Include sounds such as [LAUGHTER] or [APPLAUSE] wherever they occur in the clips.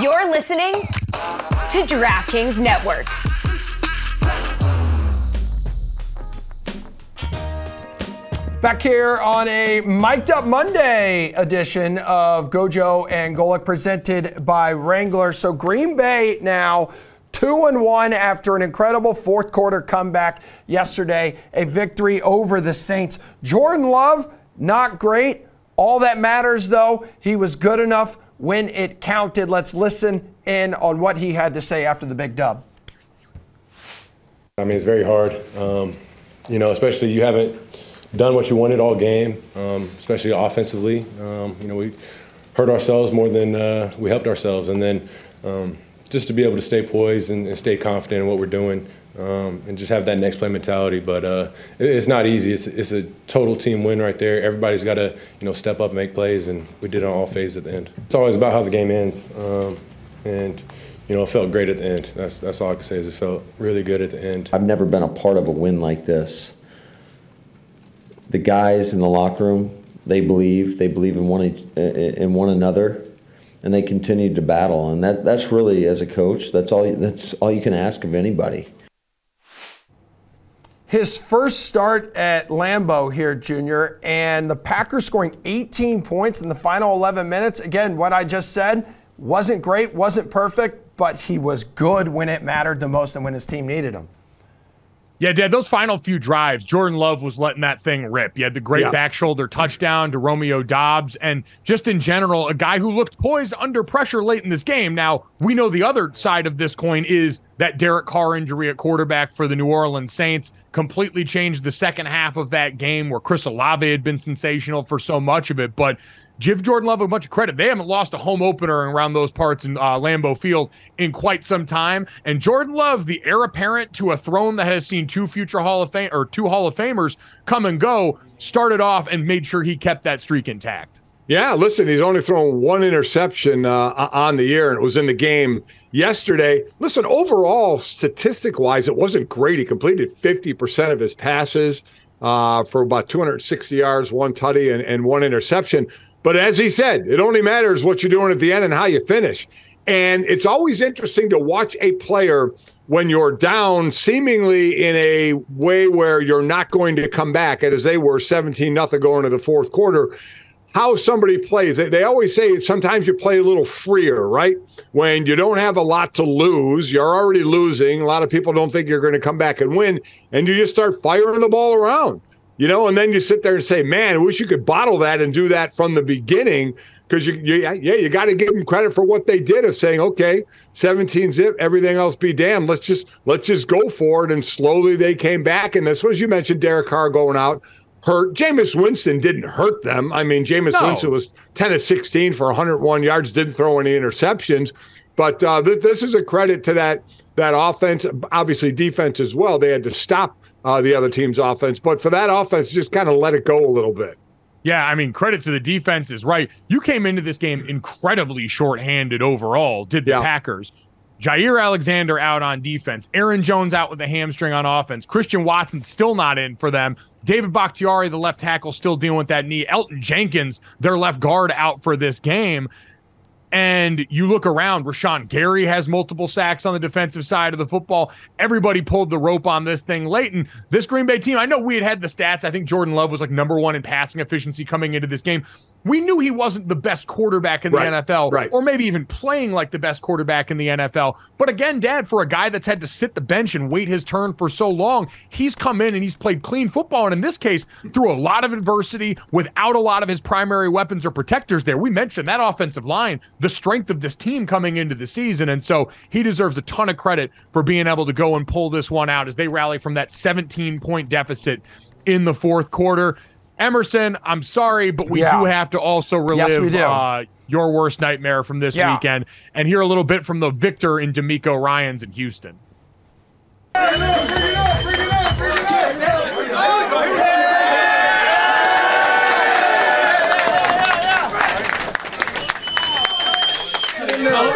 You're listening to DraftKings Network. Back here on a Mic'd Up Monday edition of Gojo and Golic presented by Wrangler. So Green Bay now two and one after an incredible fourth quarter comeback yesterday, a victory over the Saints. Jordan Love, not great. All that matters though, he was good enough when it counted. Let's listen in on what he had to say after the big dub. I mean, it's very hard. Um, you know, especially you haven't done what you wanted all game, um, especially offensively. Um, you know, we hurt ourselves more than uh, we helped ourselves, and then um, just to be able to stay poised and, and stay confident in what we're doing. Um, and just have that next play mentality. But uh, it, it's not easy. It's, it's a total team win right there. Everybody's got to you know step up make plays, and we did it on all phases at the end. It's always about how the game ends, um, and you know it felt great at the end. That's that's all I can say is it felt really good at the end. I've never been a part of a win like this. The guys in the locker room, they believe. They believe in one in one another and they continue to battle. And that, that's really, as a coach, that's all, that's all you can ask of anybody. His first start at Lambeau here, Junior, and the Packers scoring 18 points in the final 11 minutes. Again, what I just said wasn't great, wasn't perfect, but he was good when it mattered the most and when his team needed him. Yeah, Dad, those final few drives, Jordan Love was letting that thing rip. You had the great yeah. back shoulder touchdown to Romeo Doubs, and just in general, a guy who looked poised under pressure late in this game. Now, we know the other side of this coin is that Derek Carr injury at quarterback for the New Orleans Saints completely changed the second half of that game where Chris Olave had been sensational for so much of it. But give Jordan Love a bunch of credit. They haven't lost a home opener around those parts in uh, Lambeau Field in quite some time. And Jordan Love, the heir apparent to a throne that has seen two future Hall of Fame or two Hall of Famers come and go, started off and made sure he kept that streak intact. Yeah, listen, he's only thrown one interception uh, on the year, and it was in the game yesterday. Listen, overall, statistic wise, it wasn't great. He completed 50% of his passes uh, for about 260 yards, one tutty, and, and one interception. But as he said, it only matters what you're doing at the end and how you finish. And it's always interesting to watch a player when you're down seemingly in a way where you're not going to come back as they were 17 nothing going to the fourth quarter how somebody plays. They always say sometimes you play a little freer right? When you don't have a lot to lose you're already losing a lot of people don't think you're going to come back and win and you just start firing the ball around you know and then you sit there and say man i wish you could bottle that and do that from the beginning because you, you, yeah, you got to give them credit for what they did of saying, okay, 17 zip, everything else be damned. Let's just let's just go for it. And slowly they came back. And this was you mentioned Derek Carr going out hurt. Jameis Winston didn't hurt them. I mean, Jameis no. Winston was 10 of 16 for 101 yards, didn't throw any interceptions. But uh, th- this is a credit to that that offense, obviously defense as well. They had to stop uh, the other team's offense, but for that offense, just kind of let it go a little bit. Yeah, I mean, credit to the defense is right. You came into this game incredibly shorthanded overall, did the yeah. Packers. Jaire Alexander out on defense. Aaron Jones out with a hamstring on offense. Christian Watson still not in for them. David Bakhtiari, the left tackle, still dealing with that knee. Elgton Jenkins, their left guard, out for this game. And you look around, Rashan Gary has multiple sacks on the defensive side of the football. Everybody pulled the rope on this thing late. And this Green Bay team, I know we had had the stats. I think Jordan Love was like number one in passing efficiency coming into this game we knew he wasn't the best quarterback in the right, NFL, right. or maybe even playing like the best quarterback in the NFL. But again, Dad, for a guy that's had to sit the bench and wait his turn for so long, he's come in and he's played clean football. And in this case, through a lot of adversity, without a lot of his primary weapons or protectors there. We mentioned that offensive line, the strength of this team coming into the season. And so he deserves a ton of credit for being able to go and pull this one out as they rally from that 17 point deficit in the fourth quarter. Emerson, I'm sorry, but we yeah. do have to also relive yes, uh, your worst nightmare from this yeah. weekend and hear a little bit from the victor in DeMeco Ryans in Houston.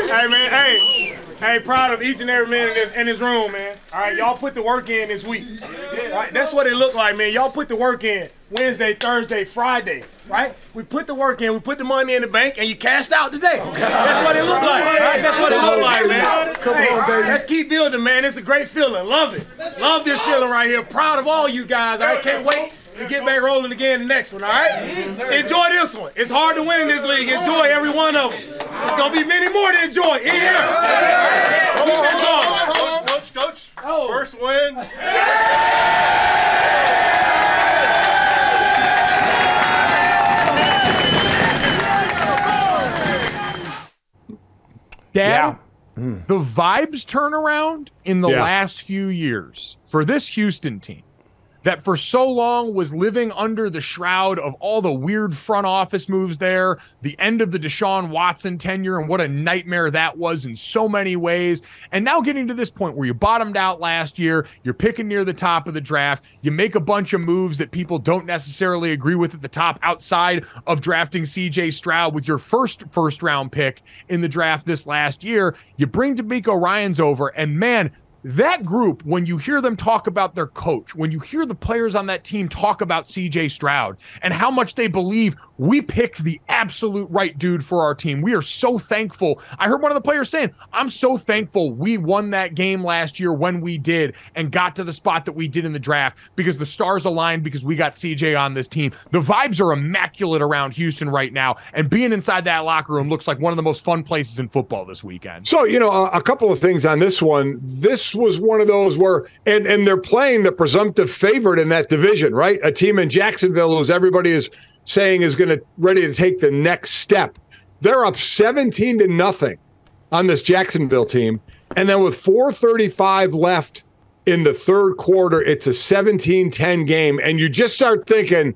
Hey man, hey, hey, proud of each and every man in this, in this room, man. All right, y'all put the work in this week. All right, that's what it looked like, man. Y'all put the work in. Wednesday, Thursday, Friday, right? We put the work in, we put the money in the bank, and you cashed out today. That's what it looked like, right? That's what it looked like, man. Come hey, on, baby. Let's keep building, man. It's a great feeling. Love it. Love this feeling right here. Proud of all you guys. I can't wait to get back rolling again the next one, all right? Enjoy this one. It's hard to win in this league. Enjoy every one of them. There's going to be many more to enjoy in here. Come on, coach, coach, coach. Oh. First win. Dad, yeah. mm. the vibes turnaround in the yeah. last few years for this Houston team that for so long was living under the shroud of all the weird front office moves there, the end of the Deshaun Watson tenure, and what a nightmare that was in so many ways. And now getting to this point where you bottomed out last year, you're picking near the top of the draft, you make a bunch of moves that people don't necessarily agree with at the top outside of drafting CJ Stroud with your first first round pick in the draft this last year. You bring DeMeco Ryans over, and man, that group, when you hear them talk about their coach, when you hear the players on that team talk about CJ Stroud and how much they believe we picked the absolute right dude for our team, we are so thankful. I heard one of the players saying, I'm so thankful we won that game last year when we did and got to the spot that we did in the draft because the stars aligned because we got CJ on this team. The vibes are immaculate around Houston right now, and being inside that locker room looks like one of the most fun places in football this weekend. So, you know, a, couple of things on this one. This was one of those where, and and they're playing the presumptive favorite in that division, right? A team in Jacksonville who's everybody is saying is going to ready to take the next step. They're up 17 to nothing on this Jacksonville team, and then with 4:35 left in the third quarter, it's a 17-10 game, and you just start thinking.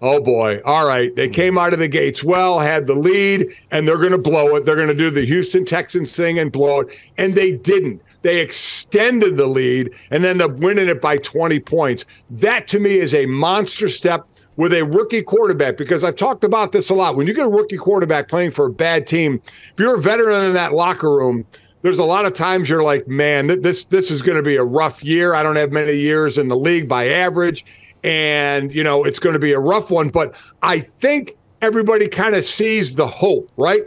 Oh boy. All right. They came out of the gates well, had the lead, and they're going to blow it. They're going to do the Houston Texans thing and blow it. And they didn't. They extended the lead and ended up winning it by 20 points. That to me is a monster step with a rookie quarterback because I've talked about this a lot. When you get a rookie quarterback playing for a bad team, if you're a veteran in that locker room, there's a lot of times you're like, man, this this is going to be a rough year. I don't have many years in the league by average, and you know it's going to be a rough one. But I think everybody kind of sees the hope, right?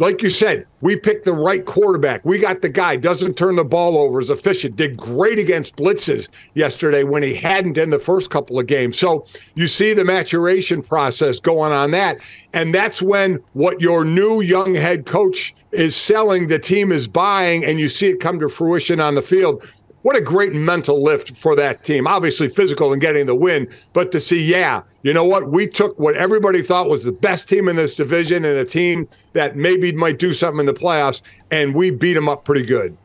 Like you said, we picked the right quarterback. We got the guy, doesn't turn the ball over, is efficient, did great against blitzes yesterday when he hadn't in the first couple of games. So you see the maturation process going on that. And that's when what your new young head coach is selling, the team is buying, and you see it come to fruition on the field what a great mental lift for that team. Obviously, physical and getting the win, but to see, yeah, you know what? We took what everybody thought was the best team in this division and a team that maybe might do something in the playoffs, and we beat them up pretty good.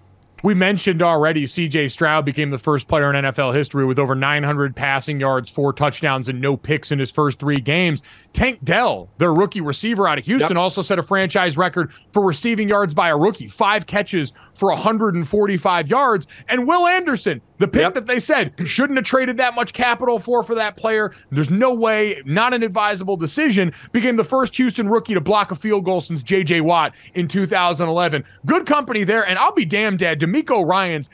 We mentioned already CJ Stroud became the first player in NFL history with over 900 passing yards, four touchdowns, and no picks in his first three games. Tank Dell, their rookie receiver out of Houston, yep. also set a franchise record for receiving yards by a rookie, five catches for 145 yards. And Will Anderson, the pick yep. that they said shouldn't have traded that much capital for for that player. There's no way, not an advisable decision. Became the first Houston rookie to block a field goal since J.J. Watt in 2011. Good company there, and I'll be damned, Dad. DeMeco Ryans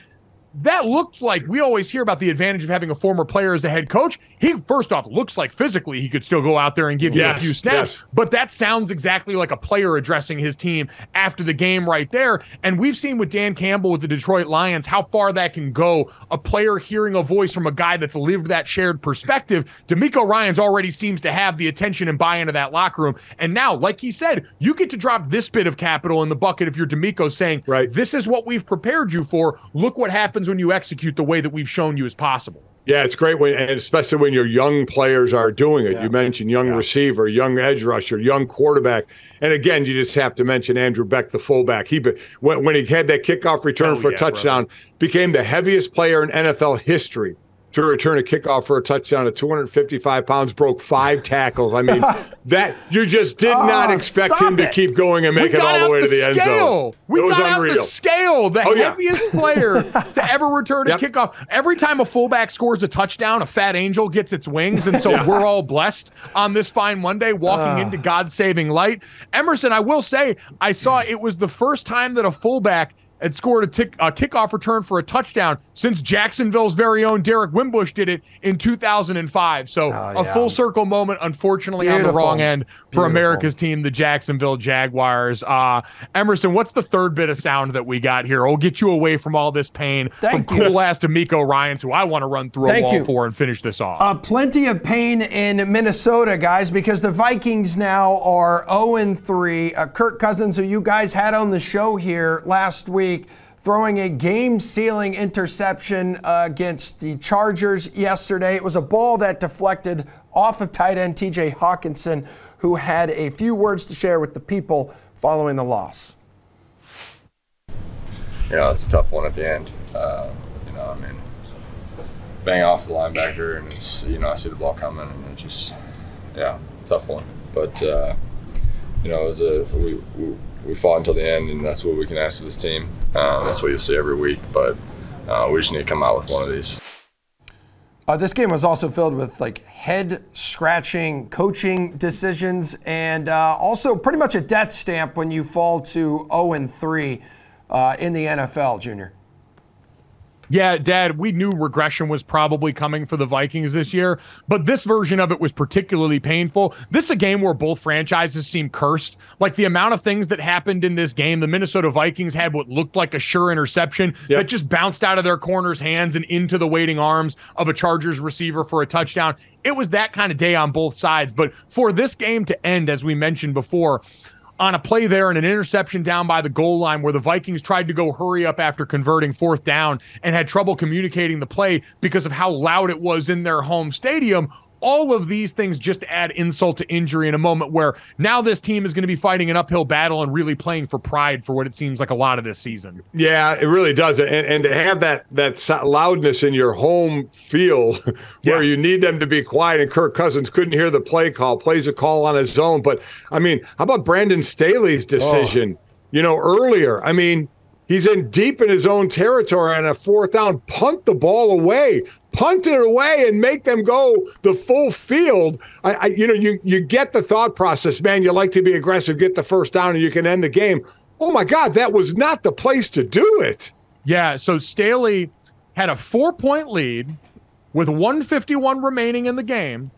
that looked like we always hear about the advantage of having a former player as a head coach. He first off looks like physically he could still go out there and give you a few snaps, yes. but that sounds exactly like a player addressing his team after the game right there. And we've seen with Dan Campbell with the Detroit Lions how far that can go. A player hearing a voice from a guy that's lived that shared perspective. DeMeco Ryans already seems to have the attention and buy into that locker room. And now, like he said, you get to drop this bit of capital in the bucket if you're DeMeco saying, right. this is what we've prepared you for. Look what happens happens when you execute the way that we've shown you is possible. Yeah, it's great when, and especially when your young players are doing it. Yeah. You mentioned young yeah. receiver, young edge rusher, young quarterback, and again, you just have to mention Andrew Beck, the fullback. He when, when he had that kickoff return oh, for a touchdown, brother. became the heaviest player in NFL history to return a kickoff for a touchdown at 255 pounds, broke five tackles. I mean, [LAUGHS] that you just did oh, not expect him to keep going and make it all the way to the, the end zone. We it was got unreal. out the scale, the oh, heaviest yeah. player [LAUGHS] to ever return a yep. kickoff. Every time a fullback scores a touchdown, a fat angel gets its wings, and so yeah. we're all blessed on this fine Monday, walking uh. into God-saving light. Emerson, I will say, I saw it was the first time that a fullback had scored a, tick, a kickoff return for a touchdown since Jacksonville's very own Derrick Wimbush did it in 2005. So oh, a full circle moment, unfortunately, Beautiful. on the wrong end for Beautiful. America's team, the Jacksonville Jaguars. Uh, Emerson, what's the third bit of sound that we got here? We'll get you away from all this pain Thank from you. cool ass DeMeco Ryans, who I want to run through Thank a wall you. for and finish this off. Uh, plenty of pain in Minnesota, guys, because the Vikings now are 0 3. Uh, Kirk Cousins, who you guys had on the show here last week week, throwing a game sealing interception uh, against the Chargers yesterday. It was a ball that deflected off of tight end TJ Hockenson, who had a few words to share with the people following the loss. Know, it's a tough one at the end. Uh, you know, I mean, bang off the linebacker, and it's, you know, I see the ball coming, and it just, yeah, tough one. But, uh, you know, it was a, we, we we fought until the end, and that's what we can ask of this team. Uh, that's what you'll see every week, but uh, we just need to come out with one of these. Uh, this game was also filled with like head scratching coaching decisions and uh, also pretty much a death stamp when you fall to 0 and 3 uh, in the NFL, Junior. Yeah, Dad, we knew regression was probably coming for the Vikings this year, but this version of it was particularly painful. This is a game where both franchises seem cursed. Like the amount of things that happened in this game, the Minnesota Vikings had what looked like a sure interception yep. that just bounced out of their corner's hands and into the waiting arms of a Chargers receiver for a touchdown. It was that kind of day on both sides. But for this game to end, as we mentioned before, on a play there and an interception down by the goal line where the Vikings tried to go hurry up after converting fourth down and had trouble communicating the play because of how loud it was in their home stadium all of these things just add insult to injury in a moment where now this team is going to be fighting an uphill battle and really playing for pride for what it seems like a lot of this season. Yeah, it really does. And, and to have that that loudness in your home field [LAUGHS] where yeah. you need them to be quiet and Kirk Cousins couldn't hear the play call, plays a call on his own. But I mean, how about Brandon Staley's oh. decision? Oh. You know, earlier. I mean, He's in deep in his own territory on a fourth down. Punt the ball away, punt it away, and make them go the full field. I, I, you know, you you get the thought process, man. You like to be aggressive, get the first down, and you can end the game. Oh my God, that was not the place to do it. Yeah. So Staley had a four point lead with 151 remaining in the game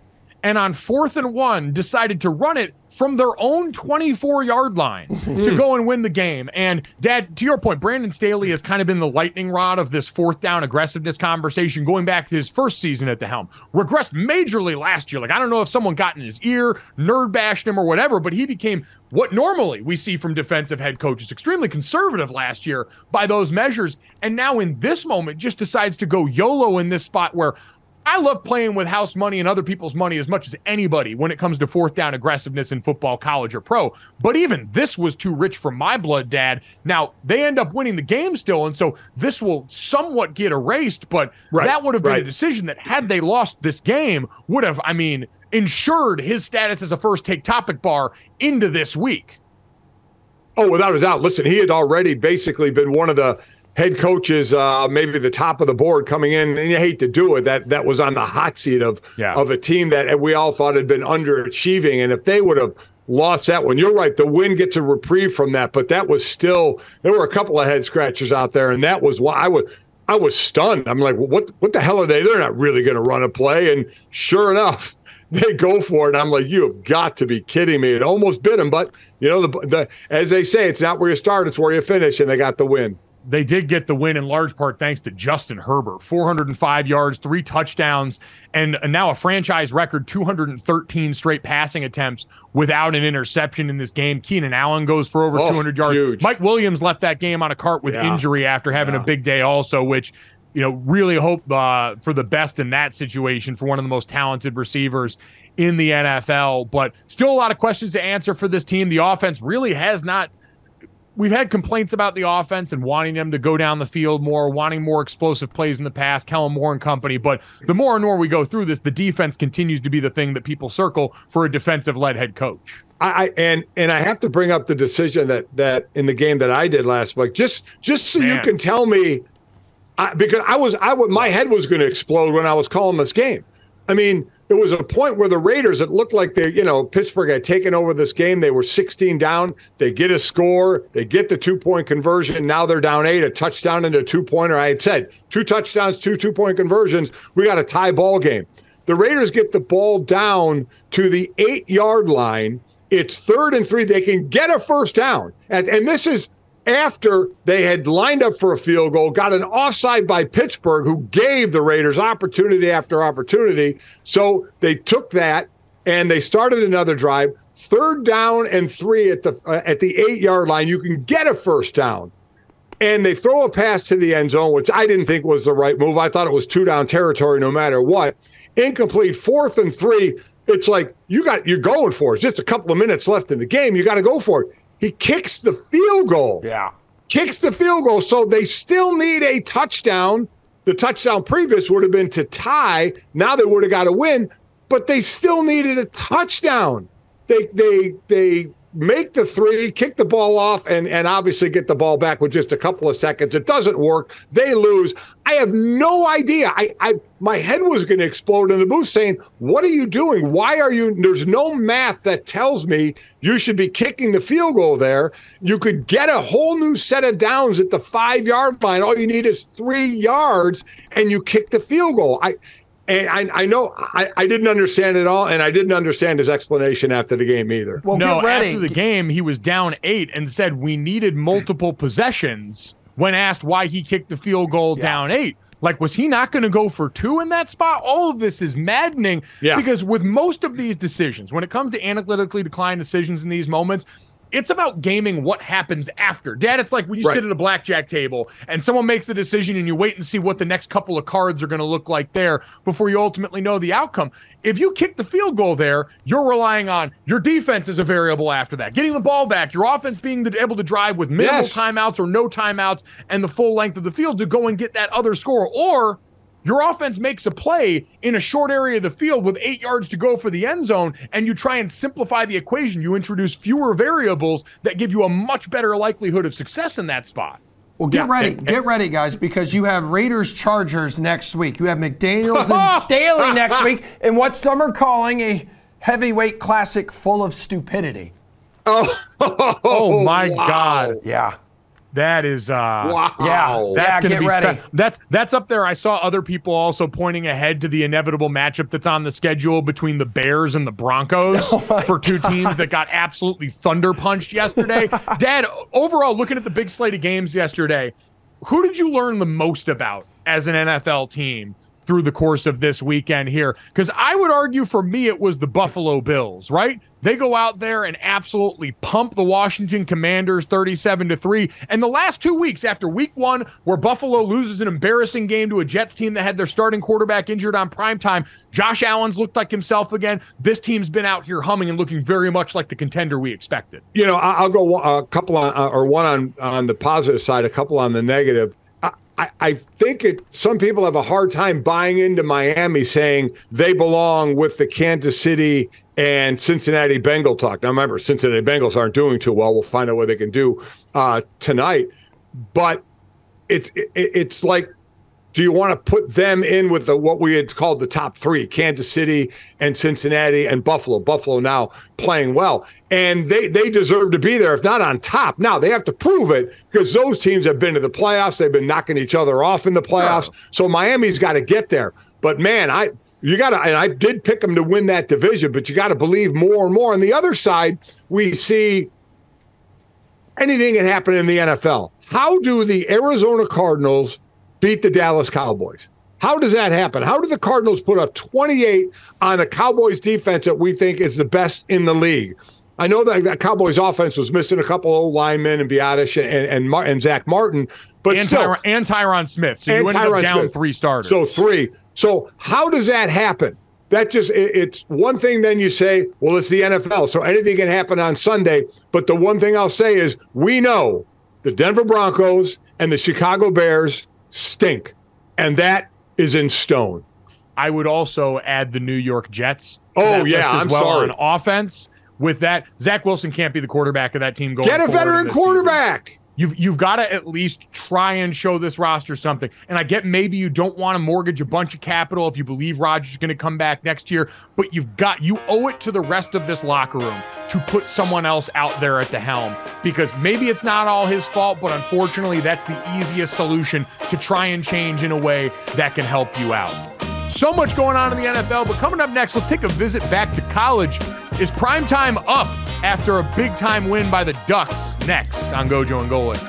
and on fourth and one decided to run it from their own 24 yard line to hmm. go and win the game. And, Dad, to your point, Brandon Staley has kind of been the lightning rod of this fourth down aggressiveness conversation going back to his first season at the helm. Regressed majorly last year. Like, I don't know if someone got in his ear, nerd bashed him, or whatever, but he became what normally we see from defensive head coaches extremely conservative last year by those measures. And now in this moment, just decides to go YOLO in this spot where I love playing with house money and other people's money as much as anybody when it comes to fourth down aggressiveness in football, college, or pro. But even this was too rich for my blood, Dad. Now, they end up winning the game still, and so this will somewhat get erased, but right, that would have been right. a decision that, had they lost this game, would have, I mean, ensured his status as a first take topic bar into this week. Oh, without a doubt. Listen, he had already basically been one of the head coaches, uh, maybe the top of the board coming in, and you hate to do it. That that was on the hot seat of yeah. of a team that we all thought had been underachieving, and if they would have lost that one, you're right. The win gets a reprieve from that, but that was still there were a couple of head scratchers out there, and that was why I was I was stunned. I'm like, what what the hell are they? They're not really going to run a play, and sure enough. [LAUGHS] They go for it. I'm like, you have got to be kidding me. It almost bit them, but you know, the, the as they say, it's not where you start, it's where you finish, and they got the win they did get the win in large part thanks to Justin Herbert. 405 yards, three touchdowns, and now a franchise record 213 straight passing attempts without an interception in this game. Keenan Allen goes for over oh, 200 yards. Huge. Mike Williams left that game on a cart with yeah. injury after having yeah. a big day, also, which you know really hope uh, for the best in that situation for one of the most talented receivers in the NFL. But still a lot of questions to answer for this team. The offense really has not we've had complaints about the offense and wanting them to go down the field more, wanting more explosive plays in the past, Kellen Moore and company. But the more and more we go through this, the defense continues to be the thing that people circle for a defensive led head coach. I, and and I have to bring up the decision that that in the game that I did last week, just just so Man. you can tell me, I, because I was I my head was going to explode when I was calling this game. I mean, there was a point where the Raiders, it looked like they, you know, Pittsburgh had taken over this game. They were 16 down. They get a score. They get the two point conversion. Now they're down eight, a touchdown and a two pointer. I had said two touchdowns, two two point conversions. We got a tie ball game. The Raiders get the ball down to the eight yard line. It's third and three. They can get a first down. And, and this is after they had lined up for a field goal, got an offside by Pittsburgh, who gave the Raiders opportunity after opportunity. So they took that and they started another drive. Third down and three at the uh, at the eight yard line, you can get a first down. And they throw a pass to the end zone, which I didn't think was the right move. I thought it was two down territory, no matter what. Incomplete, fourth and three. It's like you got you're going for it. It's just a couple of minutes left in the game. You got to go for it. He kicks the field goal. Yeah. Kicks the field goal. So they still need a touchdown. The touchdown previous would have been to tie. Now they would have got a win, but they still needed a touchdown. They they they make the three, kick the ball off, and, and obviously get the ball back with just a couple of seconds. It doesn't work. They lose. I have no idea. I, I my head was going to explode in the booth saying, What are you doing? Why are you? There's no math that tells me you should be kicking the field goal there. You could get a whole new set of downs at the five yard line. All you need is three yards, and you kick the field goal. I and I, I know I, I, didn't understand it all, and I didn't understand his explanation after the game either. Well, no, after the game, he was down eight and said we needed multiple possessions. When asked why he kicked the field goal yeah. down eight, like was he not going to go for two in that spot? All of this is maddening yeah. because with most of these decisions, when it comes to analytically declined decisions in these moments, it's about gaming what happens after. Dad, it's like when you right. sit at a blackjack table and someone makes a decision and you wait and see what the next couple of cards are going to look like there before you ultimately know the outcome. If you kick the field goal there, you're relying on your defense as a variable after that, getting the ball back, your offense being able to drive with minimal yes. timeouts or no timeouts and the full length of the field to go and get that other score. Or your offense makes a play in a short area of the field with eight yards to go for the end zone, and you try and simplify the equation. You introduce fewer variables that give you a much better likelihood of success in that spot. Well, get yeah. ready. Get ready, guys, because you have Raiders Chargers next week. You have McDaniels and [LAUGHS] Staley next week, and what some are calling a heavyweight classic full of stupidity. Oh, [LAUGHS] oh my wow. God. Yeah. That is uh wow. Yeah, That's yeah, gonna get be ready. spe- that's that's up there. I saw other people also pointing ahead to the inevitable matchup that's on the schedule between the Bears and the Broncos [LAUGHS] Oh for two teams that got absolutely thunder punched yesterday. [LAUGHS] Dad, overall, looking at the big slate of games yesterday, who did you learn the most about as an NFL team through the course of this weekend here? Because I would argue for me, it was the Buffalo Bills, right? They go out there and absolutely pump the Washington Commanders 37 to 3. And the last two weeks after week one, where Buffalo loses an embarrassing game to a Jets team that had their starting quarterback injured on primetime, Josh Allen's looked like himself again. This team's been out here humming and looking very much like the contender we expected. You know, I'll go a couple on, uh, or one on on the positive side, a couple on the negative. I, I, think it. Some people have a hard time buying into Miami, saying they belong with the Kansas City and Cincinnati Bengal talk. Now, remember, Cincinnati Bengals aren't doing too well. We'll find out what they can do uh, tonight, but it's it, it's like do you want to put them in with the what we had called the top three kansas city and cincinnati and buffalo buffalo now playing well. And they they deserve to be there if not on top. Now they have to prove it because those teams have been to the playoffs. They've been knocking each other off in the playoffs. So miami's got to get there. But man i you got to and i did pick them to win that division but you got to believe more and more. On the other side we see anything can happen in the NFL. How do the Arizona Cardinals beat the Dallas Cowboys? How does that happen? How do the Cardinals put up 28 on the Cowboys defense that we think is the best in the league? I know that that Cowboys offense was missing a couple of old linemen and Biadasz and and, Mar- and Zach Martin, but and, still, Tyron, and Tyron Smith. So you ended up down Smith. three starters. So three. So how does that happen? That just it, it's one thing. Then you say, well, it's the NFL, so anything can happen on Sunday. But the one thing I'll say is, we know the Denver Broncos and the Chicago Bears stink, and that is in stone. I would also add the New York Jets. Oh, yeah, I'm well sorry. on offense. With that, Zach Wilson can't be the quarterback of that team going. Get a veteran quarterback. season. You've you've got to at least try and show this roster something. And I get maybe you don't want to mortgage a bunch of capital if you believe Rodgers is going to come back next year, but you've got you owe it to the rest of this locker room to put someone else out there at the helm because maybe it's not all his fault, but unfortunately that's the easiest solution to try and change in a way that can help you out. So much going on in the NFL, but coming up next, let's take a visit back to college. Is prime time up after a big time win by the Ducks? Next on Gojo and Golic.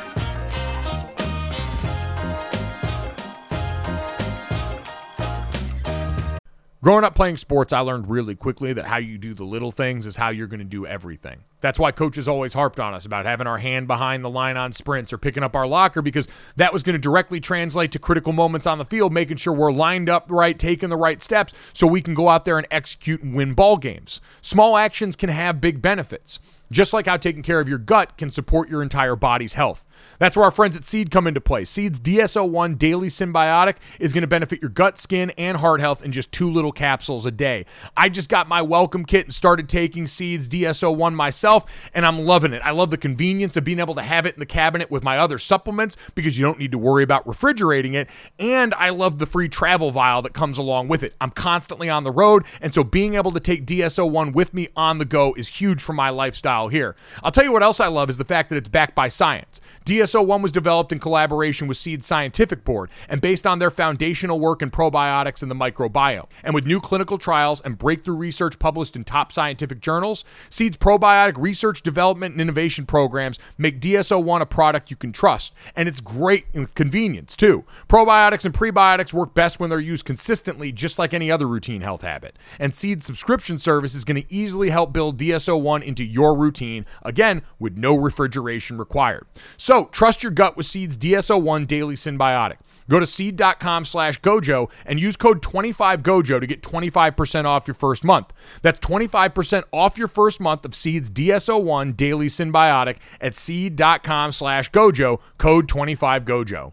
Growing up playing sports, I learned really quickly that how you do the little things is how you're going to do everything. That's why coaches always harped on us about having our hand behind the line on sprints or picking up our locker because that was going to directly translate to critical moments on the field, making sure we're lined up right, taking the right steps so we can go out there and execute and win ball games. Small actions can have big benefits. Just like how taking care of your gut can support your entire body's health. That's where our friends at Seed come into play. Seed's DS-01 Daily Synbiotic is going to benefit your gut, skin, and heart health in just two little capsules a day. I just got my welcome kit and started taking Seed's DS-01 myself, and I'm loving it. I love the convenience of being able to have it in the cabinet with my other supplements because you don't need to worry about refrigerating it. And I love the free travel vial that comes along with it. I'm constantly on the road, and so being able to take DS-01 with me on the go is huge for my lifestyle here. I'll tell you what else I love is the fact that it's backed by science. DS-01 was developed in collaboration with Seed Scientific Board and based on their foundational work in probiotics and the microbiome. And with new clinical trials and breakthrough research published in top scientific journals, Seed's probiotic research, development, and innovation programs make DS-01 a product you can trust. And it's great in convenience, too. Probiotics and prebiotics work best when they're used consistently, just like any other routine health habit. And Seed's subscription service is going to easily help build DS-01 into your routine, again, with no refrigeration required. So trust your gut with Seed's DS-01 Daily Synbiotic. Go to seed.com slash gojo and use code 25gojo to get 25% off your first month. That's 25% off your first month of Seed's DS-01 Daily Synbiotic at seed.com slash gojo, code 25gojo.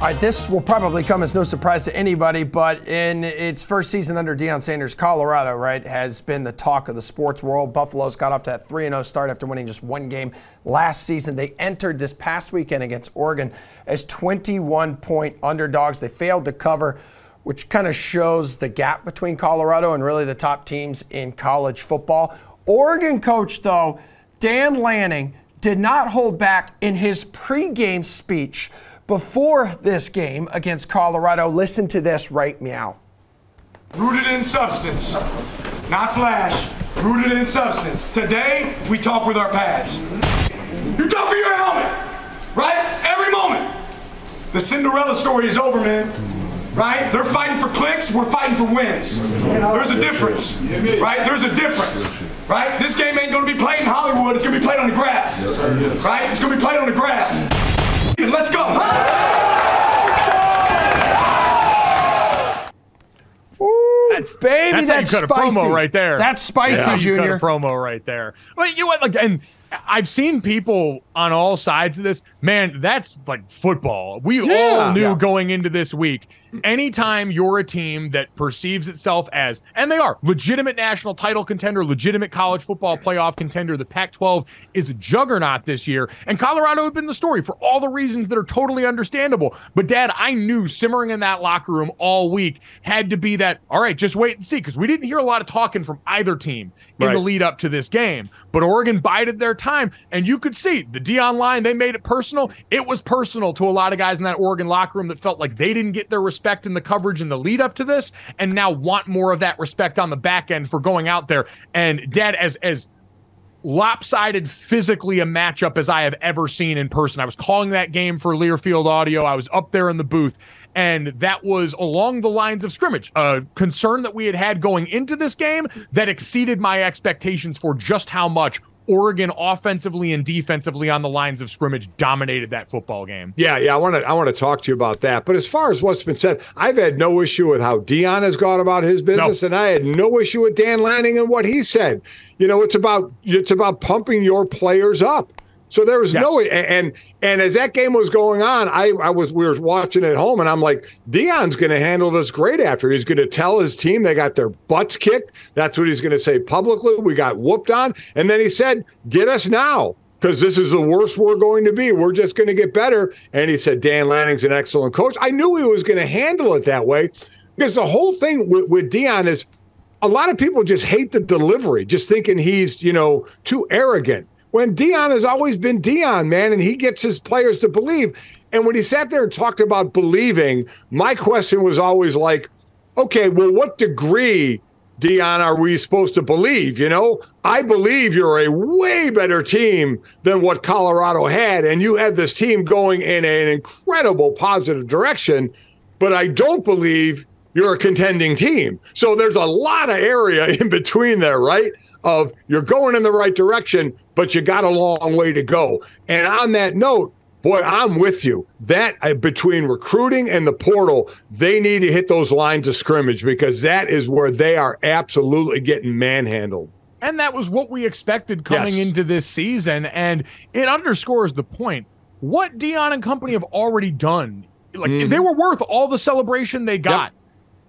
All right, this will probably come as no surprise to anybody, but in its first season under Deion Sanders, Colorado, right, has been the talk of the sports world. Buffalo's got off to that 3 0 start after winning just one game last season. They entered this past weekend against Oregon as 21 point underdogs. They failed to cover. which kind of shows the gap between Colorado and really the top teams in college football. Oregon coach, though, Dan Lanning, did not hold back in his pregame speech before this game against Colorado. Listen to this right meow. Rooted in substance, not flash. Rooted in substance. Today, we talk with our pads. You talk with your helmet, right? Every moment. The Cinderella story is over, man. Right? They're fighting for clicks, we're fighting for wins. There's a difference, right? There's a difference, right? This game ain't gonna be played in Hollywood, it's gonna be played on the grass, right? It's gonna be played on the grass. [LAUGHS] Let's go. That's baby, that's, that's how you cut spicy. a promo right there. That's spicy, That's how you Junior. cut a promo right there. But you know what? Like, and I've seen people on all sides of this. Man, that's like football. We Yeah. all knew Yeah. going into this week. Anytime you're a team that perceives itself as, and they are legitimate national title contender, legitimate college football playoff contender, the Pac-12 is a juggernaut this year, and Colorado had been the story for all the reasons that are totally understandable. But Dad, I knew simmering in that locker room all week had to be that. All right, just wait and see, because we didn't hear a lot of talking from either team in Right. the lead up to this game. But Oregon bided their time, and you could see the Dion line. They made it personal. It was personal to a lot of guys in that Oregon locker room that felt like they didn't get their respect in the coverage in the lead up to this, and now want more of that respect on the back end for going out there. And Dad, as as lopsided physically a matchup as I have ever seen in person. I was calling that game for Learfield Audio. I was up there in the booth, and that was along the lines of scrimmage. A concern that we had had going into this game that exceeded my expectations for just how much Oregon offensively and defensively on the lines of scrimmage dominated that football game. Yeah, yeah, I want to I want to talk to you about that. But as far as what's been said, I've had no issue with how Deion has gone about his business, and I had no issue with Dan Lanning and what he said. You know, it's about it's about pumping your players up. So there was no and and as that game was going on, I I was we were watching at home, and I'm like, Deion's going to handle this great. After he's going to tell his team they got their butts kicked. That's what he's going to say publicly. We got whooped on, and then he said, "Get us now." because this is the worst we're going to be. We're just going to get better. And he said, Dan Lanning's an excellent coach. I knew he was going to handle it that way because the whole thing with, with Deion is a lot of people just hate the delivery, just thinking he's, you know, too arrogant. When Deion has always been Deion, man, and he gets his players to believe. And when he sat there and talked about believing, my question was always like, okay, well, what degree Deion, are we supposed to believe? You know, I believe you're a way better team than what Colorado had, and you had this team going in an incredible positive direction, but I don't believe you're a contending team. So there's a lot of area [LAUGHS] in between there, right? Of you're going in the right direction, but you got a long way to go. And on that note, Boy, I'm with you. That uh, between recruiting and the portal, they need to hit those lines of scrimmage because that is where they are absolutely getting manhandled. And that was what we expected coming Yes. into this season. And it underscores the point. What Deion and company have already done, like they were worth all the celebration they got.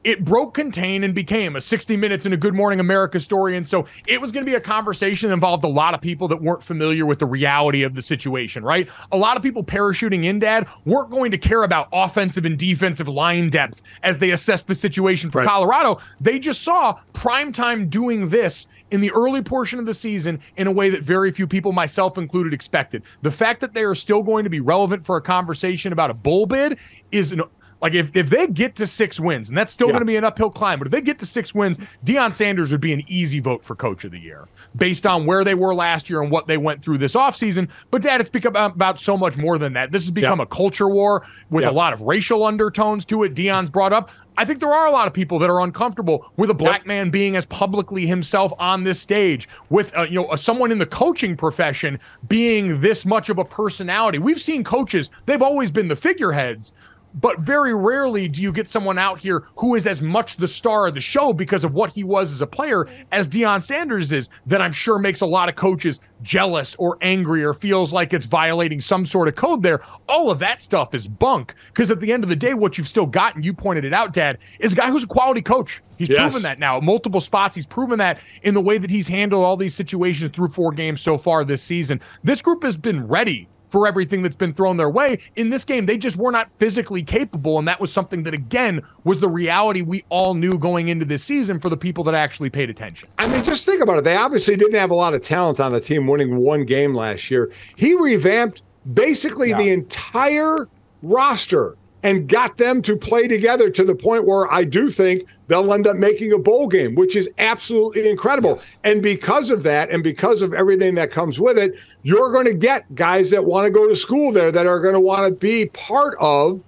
It broke contain and became a 60 minutes in a Good Morning America story. And so it was going to be a conversation that involved a lot of people that weren't familiar with the reality of the situation, right? A lot of people parachuting in, Dad, weren't going to care about offensive and defensive line depth as they assessed the situation for Colorado. They just saw primetime doing this in the early portion of the season in a way that very few people, myself included, expected. The fact that they are still going to be relevant for a conversation about a bowl bid is an like if, if they get to six wins, and that's still Yeah. going to be an uphill climb, but if they get to six wins, Deion Sanders would be an easy vote for coach of the year based on where they were last year and what they went through this offseason. But Dad, it's become about, about so much more than that. This has become Yeah. a culture war with Yeah. a lot of racial undertones to it. Deion's brought up. I think there are a lot of people that are uncomfortable with a black man being as publicly himself on this stage, with uh, you know someone in the coaching profession being this much of a personality. We've seen coaches; they've always been the figureheads, but very rarely do you get someone out here who is as much the star of the show because of what he was as a player as Deion Sanders is, that I'm sure makes a lot of coaches jealous or angry or feels like it's violating some sort of code there. All of that stuff is bunk. Because at the end of the day, what you've still gotten, you pointed it out, Dad, is a guy who's a quality coach. He's Yes. proven that now at multiple spots. He's proven that in the way that he's handled all these situations through four games so far this season. This group has been ready for everything that's been thrown their way. In this game, they just were not physically capable. And that was something that, again, was the reality we all knew going into this season for the people that actually paid attention. I mean, just think about it. They obviously didn't have a lot of talent on the team winning one game last year. He revamped basically yeah. the entire roster and got them to play together to the point where I do think they'll end up making a bowl game, which is absolutely incredible. Yes. And because of that, and because of everything that comes with it, you're going to get guys that want to go to school there that are going to want to be part of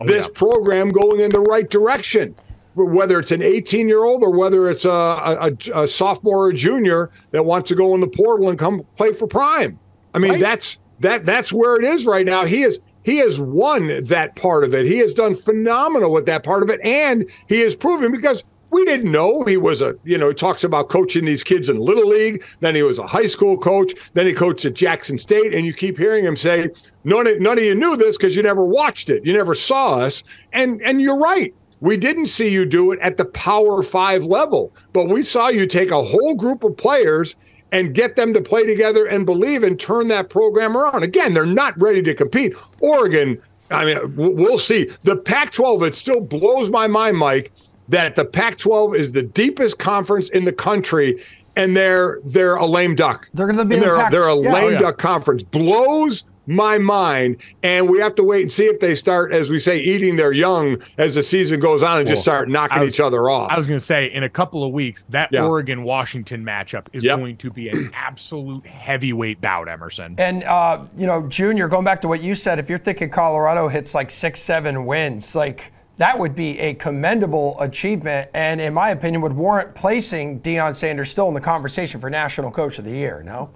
oh, this yeah. program going in the right direction. Whether it's an 18 year old or whether it's a, a, a, sophomore or junior that wants to go in the portal and come play for Prime. I mean, right. that's that that's where it is right now. He is he has won that part of it. He has done phenomenal with that part of it. And he has proven because we didn't know he was a, you know, he talks about coaching these kids in Little League. Then he was a high school coach. Then he coached at Jackson State. And you keep hearing him say, none of, none of you knew this because you never watched it. You never saw us. And, and you're right. We didn't see you do it at the power five level, but we saw you take a whole group of players and get them to play together and believe and turn that program around. Again, they're not ready to compete. Oregon, I mean, we'll see. The Pac 12, it still blows my mind, Mike, that the Pac 12 is the deepest conference in the country. And they're they're a lame duck. They're going to be. they're, the they're a yeah. lame oh, yeah. duck conference. Blows my mind. And we have to wait and see if they start, as we say, eating their young as the season goes on and just start knocking was, each other off. I was going to say, in a couple of weeks, that yeah. Oregon Washington matchup is yep. going to be an [CLEARS THROAT] absolute heavyweight bout, Emerson. And, uh, you know, Junior, going back to what you said, if you're thinking Colorado hits like six, seven wins, like, that would be a commendable achievement, and in my opinion, would warrant placing Deion Sanders still in the conversation for National Coach of the Year. No,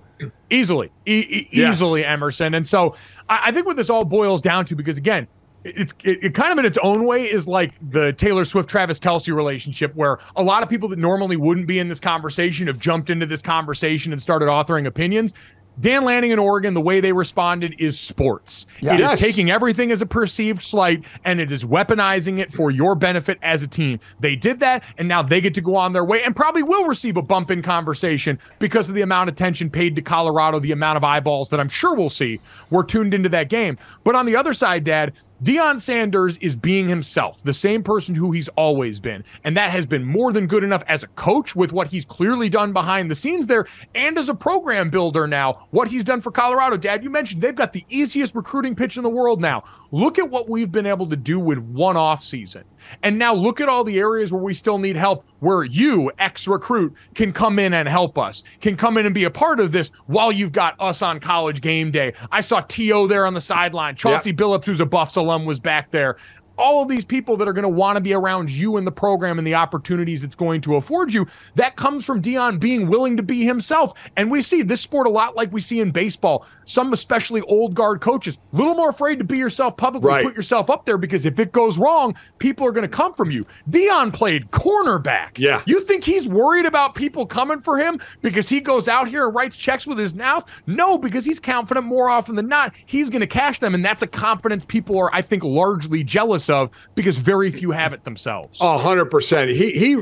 easily, e- yes. easily, Emerson. And so I-, I think what this all boils down to, because again, it's it, it, kind of in its own way is like the Taylor Swift Travis Kelce relationship, where a lot of people that normally wouldn't be in this conversation have jumped into this conversation and started authoring opinions. Dan Lanning in Oregon, the way they responded is sports. Yes. It is taking everything as a perceived slight and it is weaponizing it for your benefit as a team. They did that, and now they get to go on their way and probably will receive a bump in conversation because of the amount of attention paid to Colorado, the amount of eyeballs that I'm sure we'll see were tuned into that game. But on the other side, Dad, Deion Sanders is being himself, the same person who he's always been. And that has been more than good enough as a coach with what he's clearly done behind the scenes there and as a program builder now, what he's done for Colorado. Dad, you mentioned they've got the easiest recruiting pitch in the world now. Look at what we've been able to do with one off season. And now look at all the areas where we still need help, where you, ex recruit, can come in and help us, can come in and be a part of this while you've got us on college game day. I saw T.O. there on the sideline. Chauncey yep. Billups, who's a Buffs alum, was back there all of these people that are going to want to be around you in the program and the opportunities it's going to afford you, that comes from Deion being willing to be himself. And we see this sport a lot like we see in baseball. Some, especially old guard coaches, a little more afraid to be yourself publicly, right. put yourself up there because if it goes wrong, people are going to come from you. Deion played cornerback. Yeah. You think he's worried about people coming for him because he goes out here and writes checks with his mouth? No, because he's confident more often than not he's going to cash them. And that's a confidence people are, I think, largely jealous of because very few have it themselves. A hundred percent. He he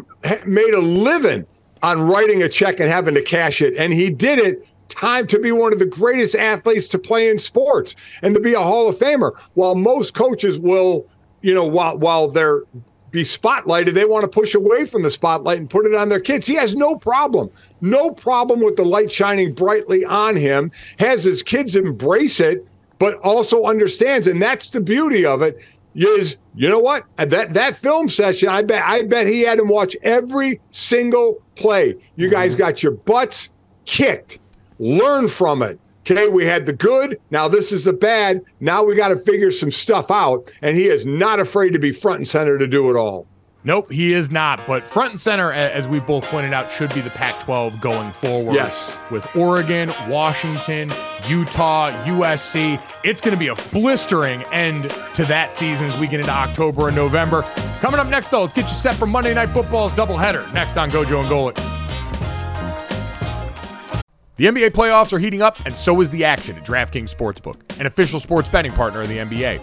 made a living on writing a check and having to cash it, and he did it time to be one of the greatest athletes to play in sports and to be a Hall of Famer. While most coaches will, you know, while while they're be spotlighted, they want to push away from the spotlight and put it on their kids. He has no problem, no problem with the light shining brightly on him, has his kids embrace it, but also understands, and that's the beauty of it is you know what? That that film session i bet i bet he had him watch every single play. You guys mm-hmm. got your butts kicked. Learn from it. Okay we had the good. Now this is the bad. Now we got to figure some stuff out. And he is not afraid to be front and center to do it all Nope, he is not. But front and center, as we both pointed out, should be the Pac 12 going forward. Yes. With Oregon, Washington, Utah, USC. It's going to be a blistering end to that season as we get into October and November. Coming up next, though, let's get you set for Monday Night Football's doubleheader next on Gojo and Golic. The NBA playoffs are heating up, and so is the action at DraftKings Sportsbook, an official sports betting partner of the NBA.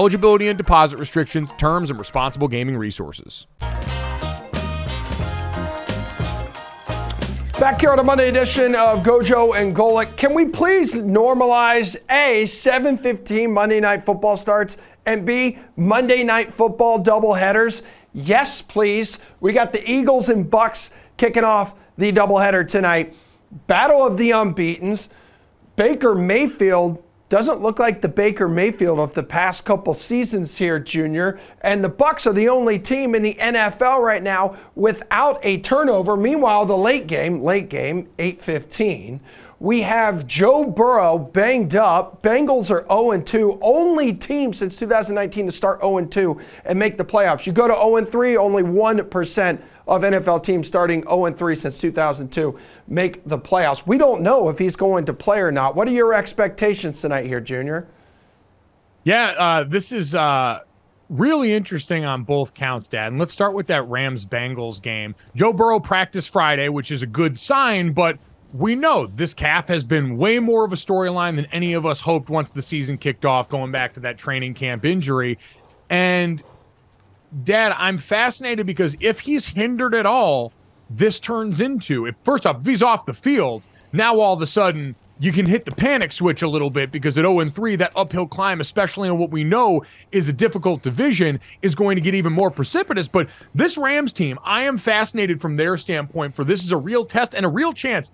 eligibility and deposit restrictions, terms, and responsible gaming resources. Back here on a Monday edition of Gojo and Golic. Can we please normalize A, 7:15 Monday night football starts, and B, Monday night football double headers? Yes, please. We got the Eagles and Bucs kicking off the doubleheader tonight. Battle of the unbeatens. Baker Mayfield doesn't look like the Baker Mayfield of the past couple seasons here, Junior. And the Bucs are the only team in the NFL right now without a turnover. Meanwhile, the late game, late game, 8:15. We have Joe Burrow banged up. Bengals are 0 2, only team since 2019 to start 0 2 and make the playoffs. You go to 0 3, only 1% of NFL teams starting 0 3 since 2002 make the playoffs. We don't know if he's going to play or not. What are your expectations tonight here, Junior? Yeah, uh, this is uh, really interesting on both counts, Dad. And let's start with that Rams Bengals game. Joe Burrow practiced Friday, which is a good sign, but we know this calf has been way more of a storyline than any of us hoped once the season kicked off, going back to that training camp injury. And Dad, I'm fascinated because if he's hindered at all, this turns into if first off, if he's off the field, now all of a sudden you can hit the panic switch a little bit because at 0 3, that uphill climb, especially on what we know is a difficult division, is going to get even more precipitous. But this Rams team, I am fascinated from their standpoint for this is a real test and a real chance.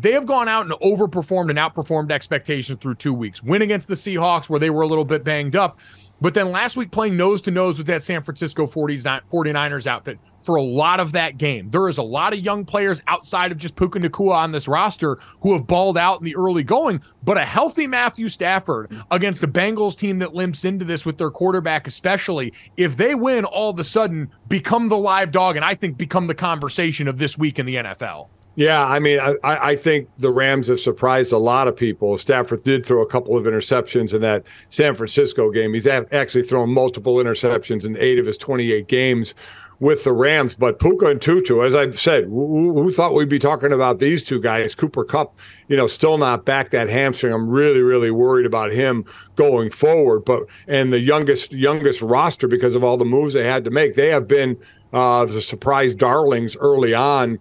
They have gone out and overperformed and outperformed expectations through two weeks. Win against the Seahawks, where they were a little bit banged up. But then last week, playing nose to nose with that San Francisco 49ers outfit for a lot of that game. There is a lot of young players outside of just Puka Nacua on this roster who have balled out in the early going, but a healthy Matthew Stafford against a Bengals team that limps into this with their quarterback, especially if they win, all of a sudden become the live dog and I think become the conversation of this week in the NFL. Yeah, I mean, I, I think the Rams have surprised a lot of people. Stafford did throw a couple of interceptions in that San Francisco game. He's actually thrown multiple interceptions in eight of his 28 games with the Rams. But Puka and Tutu, as I said, who, who, thought we'd be talking about these two guys? Cooper Kupp, you know, still not back that hamstring. I'm really, really worried about him going forward. But and the youngest youngest roster because of all the moves they had to make, they have been uh, the surprise darlings early on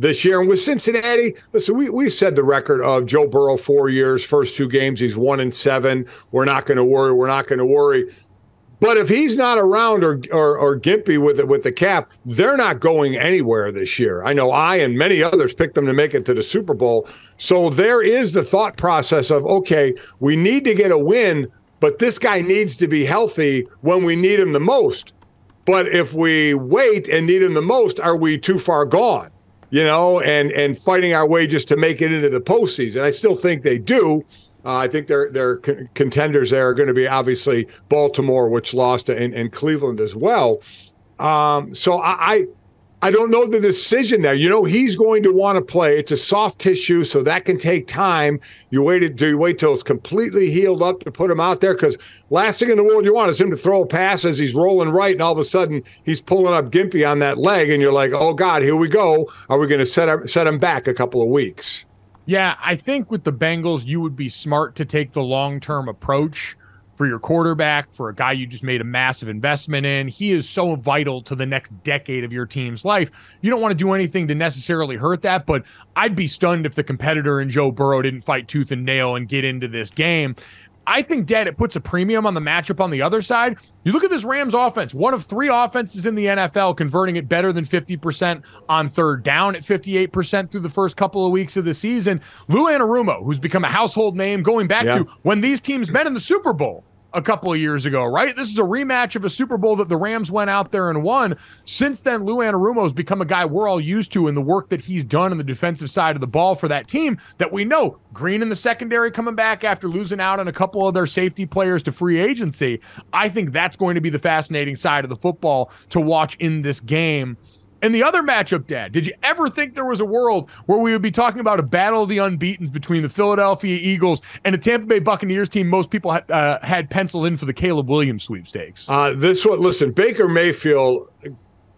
this year. And with Cincinnati, listen, we we said the record of Joe Burrow four years, first two games, he's one and seven. We're not going to worry. We're not going to worry. But if he's not around or, or or gimpy with it with the calf, they're not going anywhere this year. I know I and many others picked them to make it to the Super Bowl. So there is the thought process of okay, we need to get a win, but this guy needs to be healthy when we need him the most. But if we wait and need him the most, are we too far gone? You know, and and fighting our way just to make it into the postseason. I still think they do. Uh, I think their their con- contenders there are going to be obviously Baltimore, which lost, and, and Cleveland as well. Um, so I don't know the decision there. You know, he's going to want to play. It's a soft tissue, so that can take time. You wait do you wait till it's completely healed up to put him out there? Because last thing in the world you want is him to throw a pass as he's rolling right, and all of a sudden he's pulling up gimpy on that leg, and you're like, oh God, here we go. Are we going to set him set him back a couple of weeks? Yeah, I think with the Bengals, you would be smart to take the long term approach for your quarterback, for a guy you just made a massive investment in. He is so vital to the next decade of your team's life. You don't want to do anything to necessarily hurt that, but I'd be stunned if the competitor in Joe Burrow didn't fight tooth and nail and get into this game. I think, Dad, it puts a premium on the matchup on the other side. You look at this Rams offense, one of three offenses in the NFL converting it better than 50% on third down at 58% through the first couple of weeks of the season. Lou Anarumo, who's become a household name going back yeah. to when these teams met in the Super Bowl a couple of years ago, right? This is a rematch of a Super Bowl that the Rams went out there and won. Since then, Lou Anarumo has become a guy we're all used to in the work that he's done on the defensive side of the ball for that team that we know. Green in the secondary coming back after losing out on a couple of their safety players to free agency. I think that's going to be the fascinating side of the football to watch in this game. And the other matchup, Dad, did you ever think there was a world where we would be talking about a battle of the unbeatens between the Philadelphia Eagles and a Tampa Bay Buccaneers team most people ha- uh, had penciled in for the Caleb Williams sweepstakes? Uh, this one, listen, Baker Mayfield,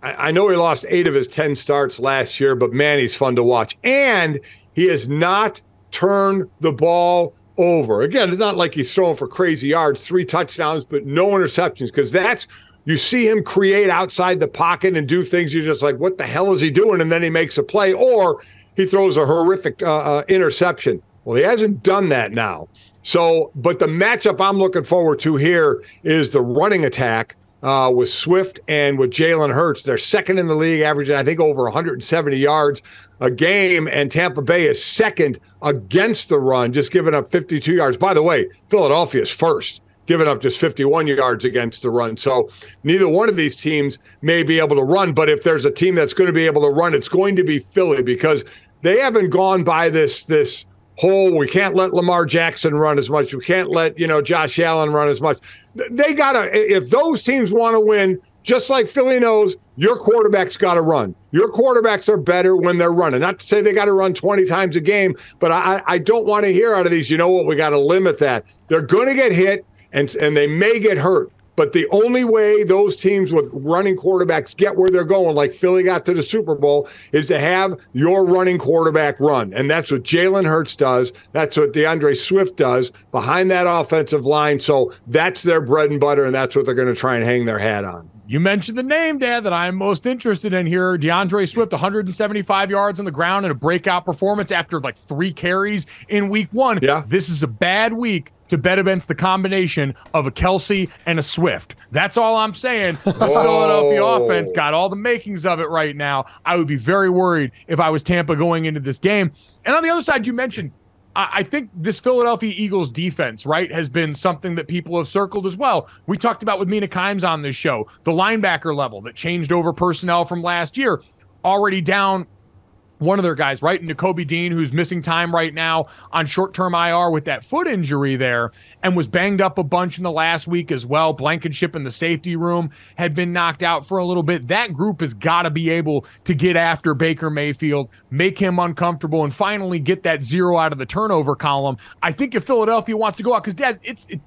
I, I know he lost eight of his 10 starts last year, but man, he's fun to watch. And he has not turned the ball over. Again, it's not like he's throwing for crazy yards, three touchdowns, but no interceptions, because that's you see him create outside the pocket and do things you're just like, what the hell is he doing? And then he makes a play, or he throws a horrific uh, uh, interception. Well, he hasn't done that now. So, but the matchup I'm looking forward to here is the running attack uh, with Swift and with Jalen Hurts. They're second in the league, averaging, I think, over 170 yards a game. And Tampa Bay is second against the run, just giving up 52 yards. By the way, Philadelphia is first giving up just 51 yards against the run. So neither one of these teams may be able to run, but if there's a team that's going to be able to run, it's going to be Philly because they haven't gone by this this whole we can't let Lamar Jackson run as much. We can't let, you know, Josh Allen run as much. They got to if those teams want to win, just like Philly knows, your quarterback's got to run. Your quarterbacks are better when they're running. Not to say they got to run 20 times a game, but I, I don't want to hear out of these, you know what, we got to limit that. They're going to get hit and and they may get hurt. But the only way those teams with running quarterbacks get where they're going, like Philly got to the Super Bowl, is to have your running quarterback run. And that's what Jalen Hurts does. That's what DeAndre Swift does behind that offensive line. So that's their bread and butter, and that's what they're going to try and hang their hat on. You mentioned the name, Dad, that I'm most interested in here. DeAndre Swift, 175 yards on the ground and a breakout performance after like three carries in week one. Yeah. This is a bad week to bet against the combination of a Kelce and a Swift. That's all I'm saying. The Philadelphia offense got all the makings of it right now. I would be very worried if I was Tampa going into this game. And on the other side, you mentioned I think this Philadelphia Eagles defense, right, has been something that people have circled as well. We talked about with Mina Kimes on this show, the linebacker level that changed over personnel from last year, already down one of their guys, right? Nakobe Dean, who's missing time right now on short term IR with that foot injury there and was banged up a bunch in the last week as well. Blankenship in the safety room had been knocked out for a little bit. That group has got to be able to get after Baker Mayfield, make him uncomfortable, and finally get that zero out of the turnover column. I think if Philadelphia wants to go out, because, Dad, it's. It,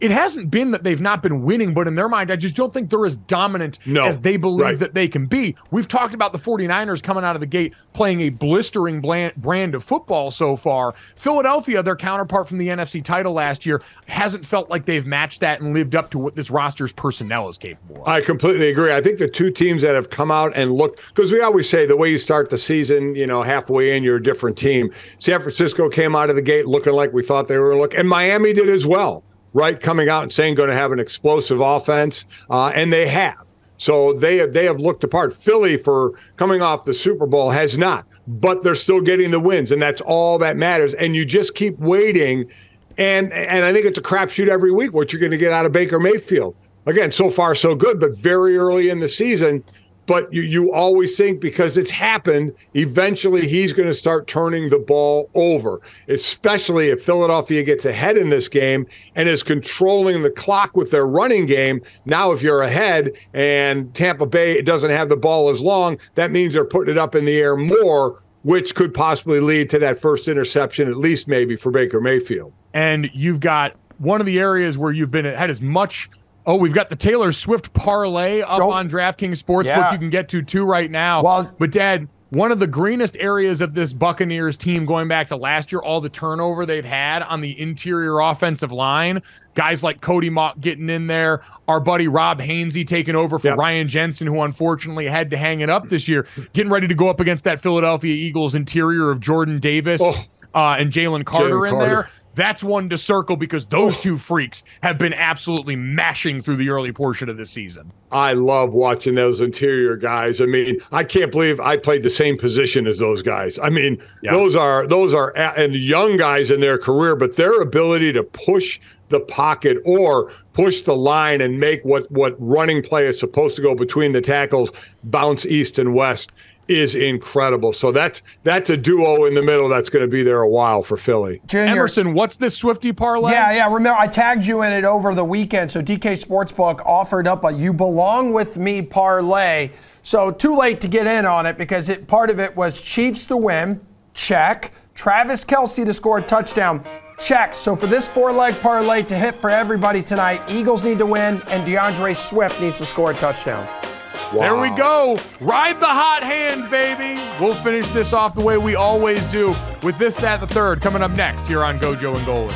it hasn't been that they've not been winning, but in their mind, I just don't think they're as dominant no, as they believe right. that they can be. We've talked about the 49ers coming out of the gate playing a blistering brand of football so far. Philadelphia, their counterpart from the NFC title last year, hasn't felt like they've matched that and lived up to what this roster's personnel is capable of. I completely agree. I think the two teams that have come out and looked, because we always say the way you start the season, you know, halfway in, you're a different team. San Francisco came out of the gate looking like we thought they were looking, and Miami did as well right, coming out and saying going to have an explosive offense, uh, and they have. So they have, they have looked apart. Philly, for coming off the Super Bowl, has not, but they're still getting the wins, and that's all that matters. And you just keep waiting, and and I think it's a crapshoot every week what you're going to get out of Baker Mayfield. Again, so far so good, but very early in the season, but you, you always think because it's happened, eventually he's going to start turning the ball over, especially if Philadelphia gets ahead in this game and is controlling the clock with their running game. Now, if you're ahead and Tampa Bay doesn't have the ball as long, that means they're putting it up in the air more, which could possibly lead to that first interception, at least maybe for Baker Mayfield. And you've got one of the areas where you've been had as much Oh, we've got the Taylor Swift parlay up Don't, on DraftKings Sportsbook. Yeah. You can get to two right now. Well, but Dad, one of the greenest areas of this Buccaneers team going back to last year, all the turnover they've had on the interior offensive line. Guys like Cody Mauch getting in there. Our buddy Rob Hainsey taking over for yep. Ryan Jensen, who unfortunately had to hang it up this year, getting ready to go up against that Philadelphia Eagles interior of Jordan Davis. Oh. Uh, and Jalen Carter in Carter. there That's one to circle because those two freaks have been absolutely mashing through the early portion of this season. I love watching those interior guys. I mean, I can't believe I played the same position as those guys. I mean, yeah. those are those are and young guys in their career, but their ability to push the pocket or push the line and make what what running play is supposed to go between the tackles bounce east and west is incredible. So that's that's a duo in the middle that's going to be there a while for Philly. Junior. Emerson, what's this Swifty parlay? Yeah, yeah. Remember, I tagged you in it over the weekend. So DK Sportsbook offered up a "You Belong with Me" parlay. So too late to get in on it because it part of it was Chiefs to win, check. Travis Kelce to score a touchdown, check. So for this four-leg parlay to hit for everybody tonight, Eagles need to win and DeAndre Swift needs to score a touchdown. Wow. There we go. Ride the hot hand, baby. We'll finish this off the way we always do with this, that, the third coming up next here on Gojo and Golic.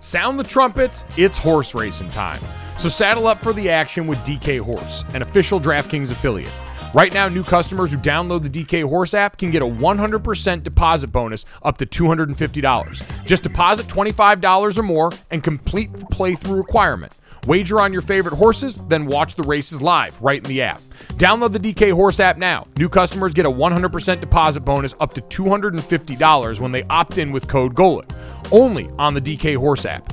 Sound the trumpets, it's horse racing time. So saddle up for the action with DK Horse, an official DraftKings affiliate. Right now, new customers who download the DK Horse app can get a 100% deposit bonus up to $250. Just deposit $25 or more and complete the playthrough requirement. Wager on your favorite horses, then watch the races live right in the app. Download the DK Horse app now. New customers get a 100% deposit bonus up to $250 when they opt in with code GOLIT. Only on the DK Horse app.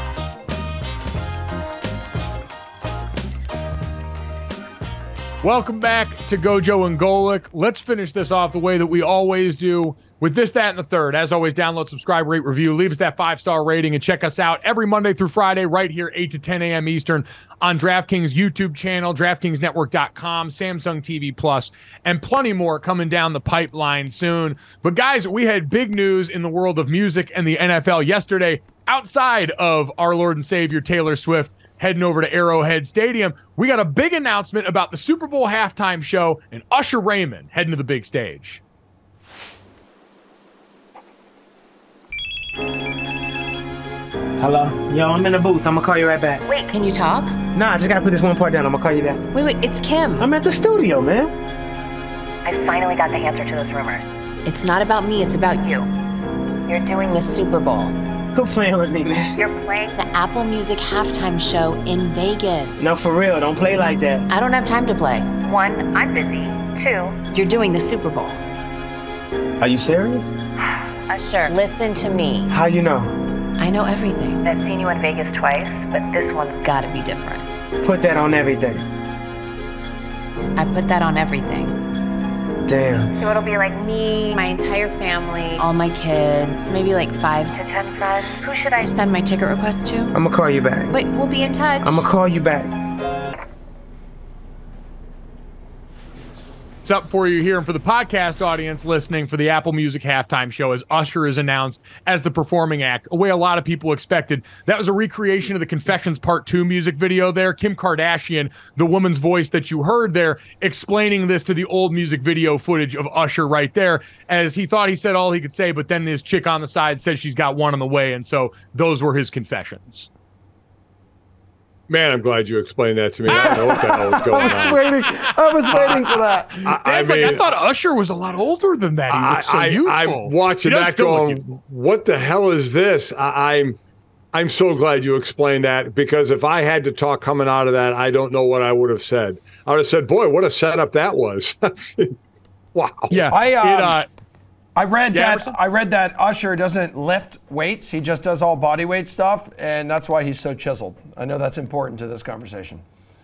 Welcome back to Gojo and Golic. Let's finish this off the way that we always do with this, that, and the third. As always, download, subscribe, rate, review, leave us that five star rating, and check us out every Monday through Friday right here, 8 to 10 a.m. Eastern on DraftKings YouTube channel, DraftKingsNetwork.com, Samsung TV Plus, and plenty more coming down the pipeline soon. But guys, we had big news in the world of music and the NFL yesterday outside of our Lord and Savior Taylor Swift heading over to Arrowhead Stadium. We got a big announcement about the Super Bowl halftime show and Usher Raymond heading to the big stage. Hello? Yo, I'm in the booth. I'm gonna call you right back. Wait, can you talk? Nah, I just gotta put this one part down. I'm gonna call you back. Wait, wait, it's Kim. I'm at the studio, man. I finally got the answer to those rumors. It's not about me, it's about you. You're doing the Super Bowl. Quit playing with me, man. You're playing the Apple Music halftime show in Vegas. No, for real. Don't play like that. I don't have time to play. One, I'm busy. Two, you're doing the Super Bowl. Are you serious? [SIGHS] Usher, listen to me. How you know? I know everything. I've seen you in Vegas twice, but this one's gotta be different. Put that on everything. I put that on everything. Damn. So it'll be like me, my entire family, all my kids, maybe like five to ten friends. Who should I send my ticket request to? I'm gonna call you back. Wait, we'll be in touch. I'm gonna call you back. It's up for you here and for the podcast audience listening for the Apple Music halftime show as Usher is announced as the performing act, a way a lot of people expected. That was a recreation of the Confessions Part 2 music video there. Kim Kardashian, the woman's voice that you heard there, explaining this to the old music video footage of Usher right there, as he thought he said all he could say, but then his chick on the side says she's got one on the way. And so those were his confessions. Man, I'm glad you explained that to me. I don't know what the hell was [LAUGHS] going I was on. Waiting, I was waiting for that. I, I, mean, like, I thought Usher was a lot older than that. He looks so youthful. I'm watching that going, what the hell is this? I, I'm I'm so glad you explained that because if I had to talk coming out of that, I don't know what I would have said. I would have said, "Boy, what a setup that was!" [LAUGHS] wow. Yeah. I um, it, uh, I read yeah, that I read that Usher doesn't lift weights; he just does all body weight stuff, and that's why he's so chiseled. I know that's important to this conversation.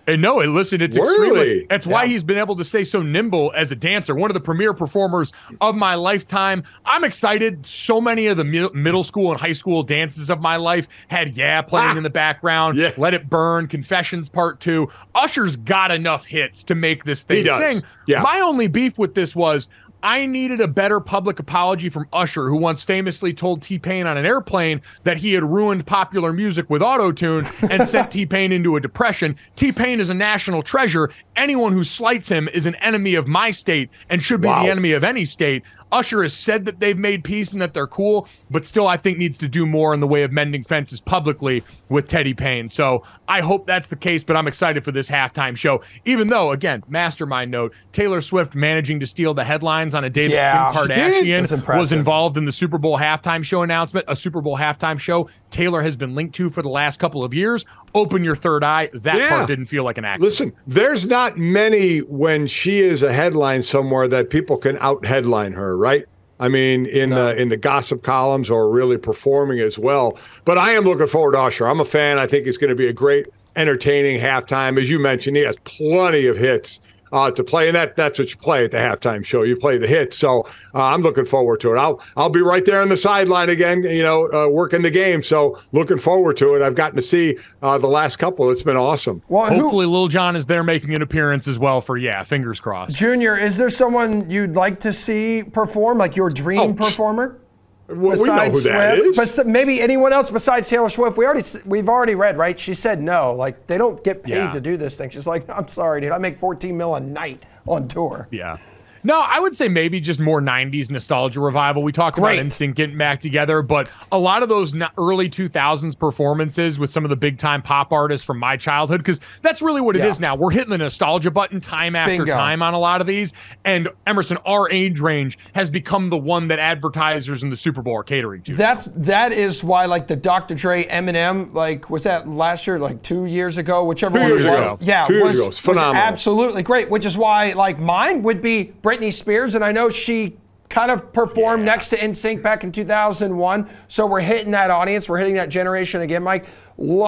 And no, and listen, it's really? extremely. That's yeah. why he's been able to stay so nimble as a dancer. One of the premier performers of my lifetime. I'm excited. So many of the middle school and high school dances of my life had Yeah playing ah, in the background. Yeah. Let It Burn, Confessions Part Two. Usher's got enough hits to make this thing sing. Yeah. My only beef with this was I needed a better public apology from Usher, who once famously told T Pain on an airplane that he had ruined popular music with autotune and sent [LAUGHS] T Pain into a depression. T Pain is a national treasure. Anyone who slights him is an enemy of my state and should be Wow. the enemy of any state. Usher has said that they've made peace and that they're cool, but still, I think needs to do more in the way of mending fences publicly with Teddy Payne. So I hope that's the case, but I'm excited for this halftime show. Even though, again, mastermind note, Taylor Swift managing to steal the headlines on a day Yeah, that Kim Kardashian was involved in the Super Bowl halftime show announcement, a Super Bowl halftime show Taylor has been linked to for the last couple of years. Open your third eye. That Yeah. part didn't feel like an accident. Listen, there's not many when she is a headline somewhere that people can out headline her, right? I mean, in the in the gossip columns or really performing as well. But I am looking forward to Usher. I'm a fan. I think it's going to be a great, entertaining halftime. As you mentioned, he has plenty of hits uh, to play, and that that's what you play at the halftime show. You play the hit. So uh, I'm looking forward to it. I'll I'll be right there on the sideline again. You know, uh, working the game. So looking forward to it. I've gotten to see uh, the last couple. It's been awesome. Well, who- Hopefully, Lil Jon is there making an appearance as well for yeah. Fingers crossed. Junior, is there someone you'd like to see perform, like your dream performer? Well, we know who that is. Bes- maybe anyone else besides Taylor Swift. We already we've already read right. She said no. Like they don't get paid Yeah. to do this thing. She's like, I'm sorry, dude. I make 14 mil a night on tour. Yeah. No, I would say maybe just more 90s nostalgia revival. We talked Great. about NSYNC getting back together, but a lot of those early 2000s performances with some of the big time pop artists from my childhood, because that's really what it is Yeah. now. We're hitting the nostalgia button time after Bingo. time on a lot of these. And Emerson, our age range has become the one that advertisers in the Super Bowl are catering to. That's that is why like the Dr. Dre Eminem like was that last year like two years ago whichever Two one years it was ago. yeah Two years ago. It's was phenomenal. absolutely great which is why like mine would be Britney Spears and I know she kind of performed next to NSYNC back in 2001 so we're hitting that audience we're hitting that generation again Mike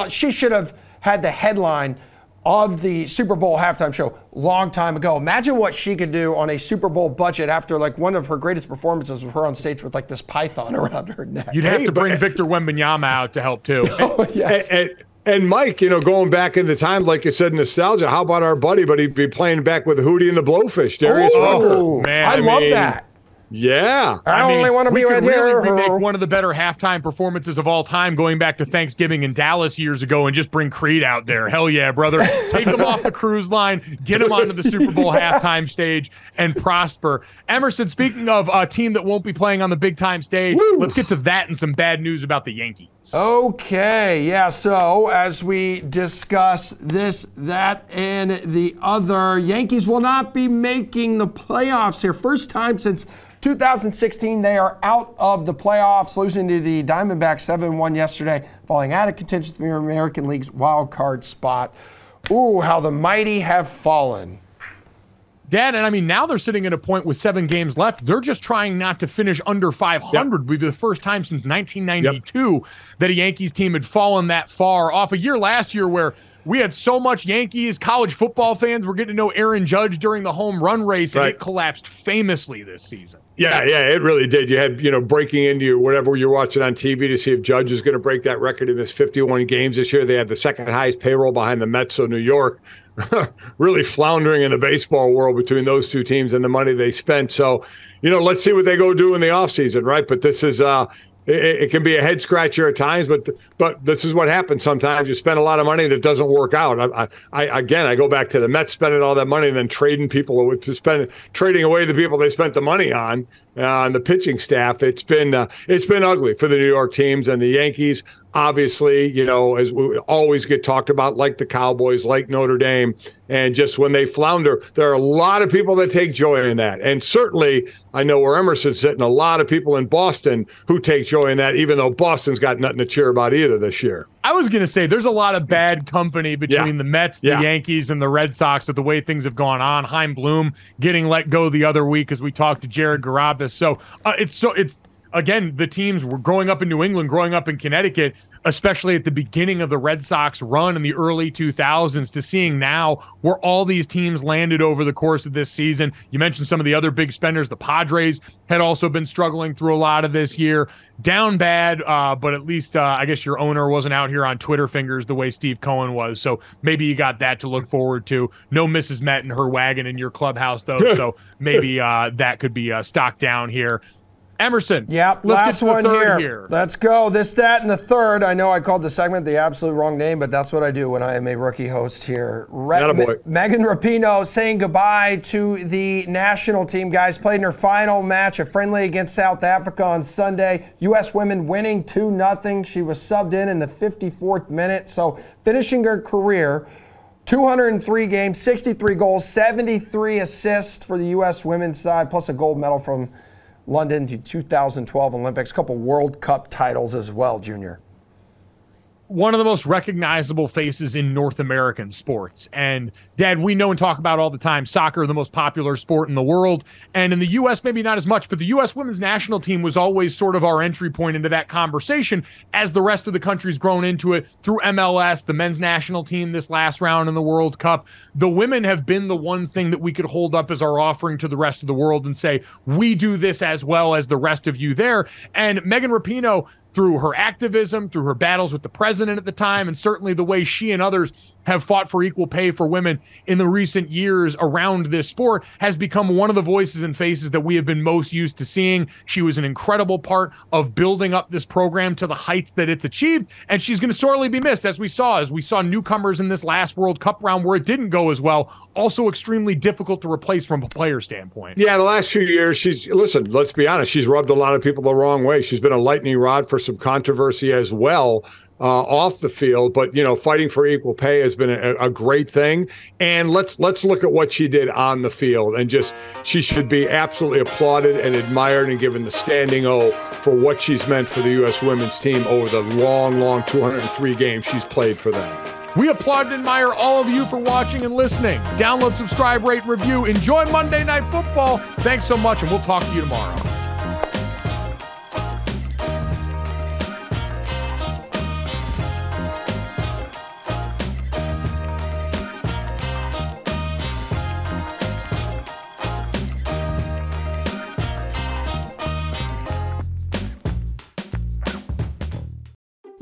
she should have had the headline of the Super Bowl halftime show long time ago. Imagine what she could do on a Super Bowl budget after like one of her greatest performances with her on stage with like this python [LAUGHS] around her neck. You'd have Hey, to bring but- Victor Wembanyama out to help too. [LAUGHS] Oh, yes. And, and, and Mike, you know, going back in the time, like you said, nostalgia. How about our buddy? But he'd be playing back with Hootie and the Blowfish, Darius Rucker. Oh, man. I, I love mean, that. Yeah. I, only want to we be could with really her. remake one of the better halftime performances of all time, going back to Thanksgiving in Dallas years ago, and just bring Creed out there. Hell yeah, brother! [LAUGHS] Take them off the cruise line, get them onto the Super Bowl halftime stage, and prosper. Emerson, speaking of a team that won't be playing on the big time stage, let's get to that and some bad news about the Yankees. Okay, yeah. So as we discuss this, that, and the other, Yankees will not be making the playoffs here. First time since 2016, they are out of the playoffs, losing to the Diamondbacks 7-1 yesterday, falling out of contention for the American League's wild card spot. Ooh, how the mighty have fallen. Dad, and I mean, now they're sitting at a point with seven games left. They're just trying not to finish under 500. Would be the first time since 1992 that a Yankees team had fallen that far off a year last year where we had so much Yankees college football fans were getting to know Aaron Judge during the home run race, and Right. it collapsed famously this season. Yeah, yeah, it really did. You had, you know, breaking into your whatever you're watching on TV to see if Judge is going to break that record in this 51 games this year. They had the second highest payroll behind the Mets of New York. [LAUGHS] really floundering in the baseball world between those two teams and the money they spent. So, you know, let's see what they go do in the offseason, right? But this is uh it, it can be a head scratcher at times, but but this is what happens sometimes. You spend a lot of money and it doesn't work out. I, I, I again, I go back to the Mets spending all that money and then trading people spending trading away the people they spent the money on uh, on the pitching staff. It's been uh, it's been ugly for the New York teams and the Yankees. Obviously, you know, as we always get talked about, like the Cowboys, like Notre Dame, and just when they flounder, there are a lot of people that take joy in that. And certainly, I know where Emerson's sitting, a lot of people in Boston who take joy in that, even though Boston's got nothing to cheer about either this year. I was going to say there's a lot of bad company between Yeah. the Mets, the Yeah. Yankees, and the Red Sox with the way things have gone on. Chaim Bloom getting let go the other week as we talked to Jared Carrabis. So uh, it's so it's again, the teams were growing up in New England, growing up in Connecticut, especially at the beginning of the Red Sox run in the early 2000s, to seeing now where all these teams landed over the course of this season. You mentioned some of the other big spenders. The Padres had also been struggling through a lot of this year. Down bad, uh, but at least uh, I guess your owner wasn't out here on Twitter fingers the way Steve Cohen was. So maybe you got that to look forward to. No Mrs. Met in her wagon in your clubhouse, though. [LAUGHS] so maybe uh, that could be uh, stocked down here. Emerson. Yep. Let's last get to one the third here. here. Let's go. This, that, and the third. I know I called the segment the absolute wrong name, but that's what I do when I am a rookie host here. Re- Attaboy. Me- Megan Rapinoe saying goodbye to the national team. Guys played in her final match, a friendly against South Africa on Sunday. U.S. women winning 2 0. She was subbed in in the 54th minute. So finishing her career. 203 games, 63 goals, 73 assists for the U.S. women's side, plus a gold medal from London to 2012 Olympics, a couple World Cup titles as well, Junior. One of the most recognizable faces in North American sports. And Dad, we know and talk about all the time soccer, the most popular sport in the world. And in the US, maybe not as much, but the US women's national team was always sort of our entry point into that conversation as the rest of the country's grown into it through MLS, the men's national team this last round in the World Cup. The women have been the one thing that we could hold up as our offering to the rest of the world and say, we do this as well as the rest of you there. And Megan Rapinoe, through her activism, through her battles with the president at the time, and certainly the way she and others have fought for equal pay for women in the recent years around this sport, has become one of the voices and faces that we have been most used to seeing. She was an incredible part of building up this program to the heights that it's achieved, and she's going to sorely be missed, as we saw, as we saw newcomers in this last World Cup round where it didn't go as well, also extremely difficult to replace from a player standpoint. Yeah, the last few years, she's listen. Let's be honest. She's rubbed a lot of people the wrong way. She's been a lightning rod for some controversy as well uh, off the field. But you know, fighting for equal pay has been a, a great thing. And let's let's look at what she did on the field. And just she should be absolutely applauded and admired and given the standing O for what she's meant for the U.S. women's team over the long, long 203 games she's played for them. We applaud and admire all of you for watching and listening. Download, subscribe, rate, review. Enjoy Monday Night Football. Thanks so much, and we'll talk to you tomorrow.